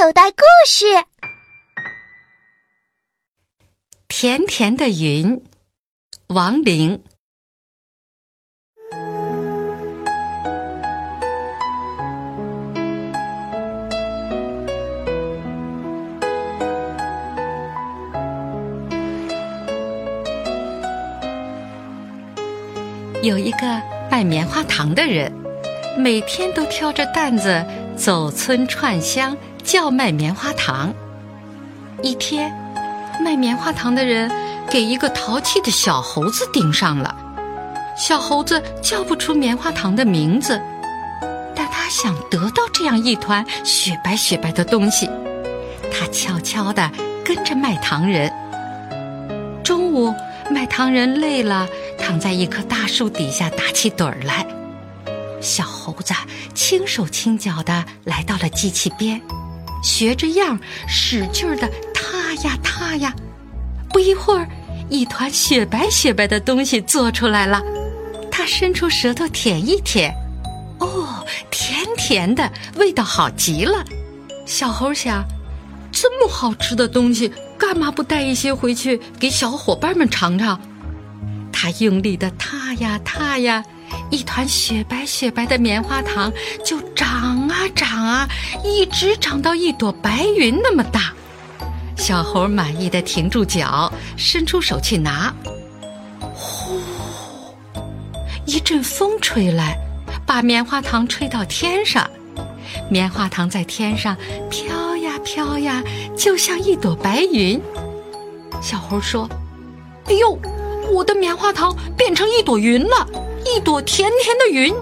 口袋故事：甜甜的云，王玲。有一个卖棉花糖的人，每天都挑着担子走村串乡，叫卖棉花糖。一天，卖棉花糖的人给一个淘气的小猴子盯上了。小猴子叫不出棉花糖的名字，但他想得到这样一团雪白雪白的东西。他悄悄地跟着卖糖人。中午，卖糖人累了。躺在一棵大树底下打起盹儿来，小猴子轻手轻脚的来到了机器边，学着样使劲的踏呀踏呀。不一会儿，一团雪白雪白的东西做出来了。他伸出舌头舔一舔，哦，甜甜的，味道好极了。小猴想，这么好吃的东西，干嘛不带一些回去给小伙伴们尝尝？他用力的踏呀踏呀，一团雪白雪白的棉花糖就长啊长啊，一直长到一朵白云那么大。小猴满意的停住脚，伸出手去拿。呼，一阵风吹来，把棉花糖吹到天上。棉花糖在天上飘呀飘呀，就像一朵白云。小猴说：“哎呦！”我的棉花糖变成一朵云了，一朵甜甜的云。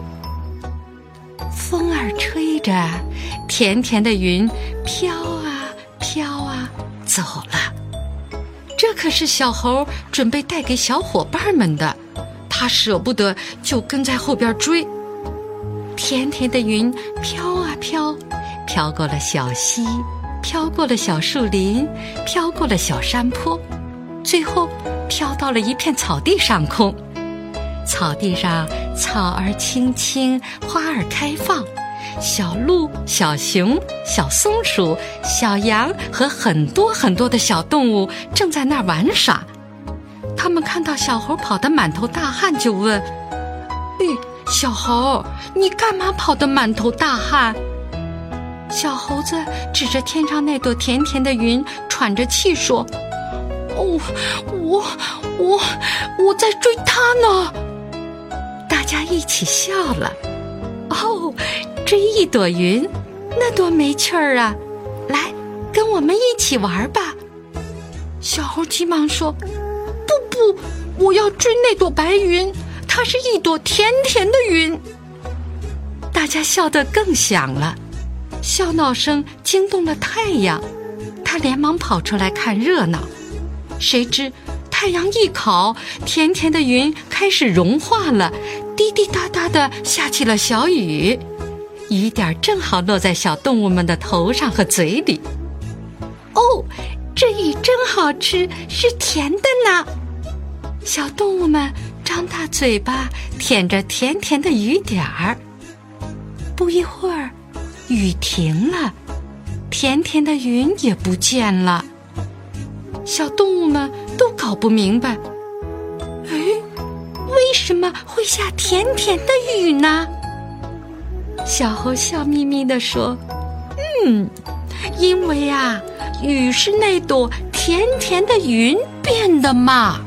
风儿吹着，甜甜的云飘啊飘啊走了。这可是小猴准备带给小伙伴们的，他舍不得，就跟在后边追。甜甜的云飘啊飘，飘过了小溪，飘过了小树林，飘过了小山坡。最后，飘到了一片草地上空。草地上草儿青青，花儿开放，小鹿、小熊、小松鼠、小羊和很多很多的小动物正在那儿玩耍。他们看到小猴跑得满头大汗，就问：“嘿，小猴，你干嘛跑得满头大汗？”小猴子指着天上那朵甜甜的云，喘着气说。哦，我我我在追他呢！大家一起笑了。哦，追一朵云，那多没趣儿啊！来，跟我们一起玩吧。小猴急忙说：“不不，我要追那朵白云，它是一朵甜甜的云。”大家笑得更响了，笑闹声惊动了太阳，他连忙跑出来看热闹。谁知太阳一烤，甜甜的云开始融化了，滴滴答答的下起了小雨，雨点正好落在小动物们的头上和嘴里。哦，这雨真好吃，是甜的呢！小动物们张大嘴巴舔着甜甜的雨点儿。不一会儿，雨停了，甜甜的云也不见了。小动物们都搞不明白，为什么会下甜甜的雨呢？小猴笑眯眯地说：“嗯，因为啊，雨是那朵甜甜的云变的嘛。”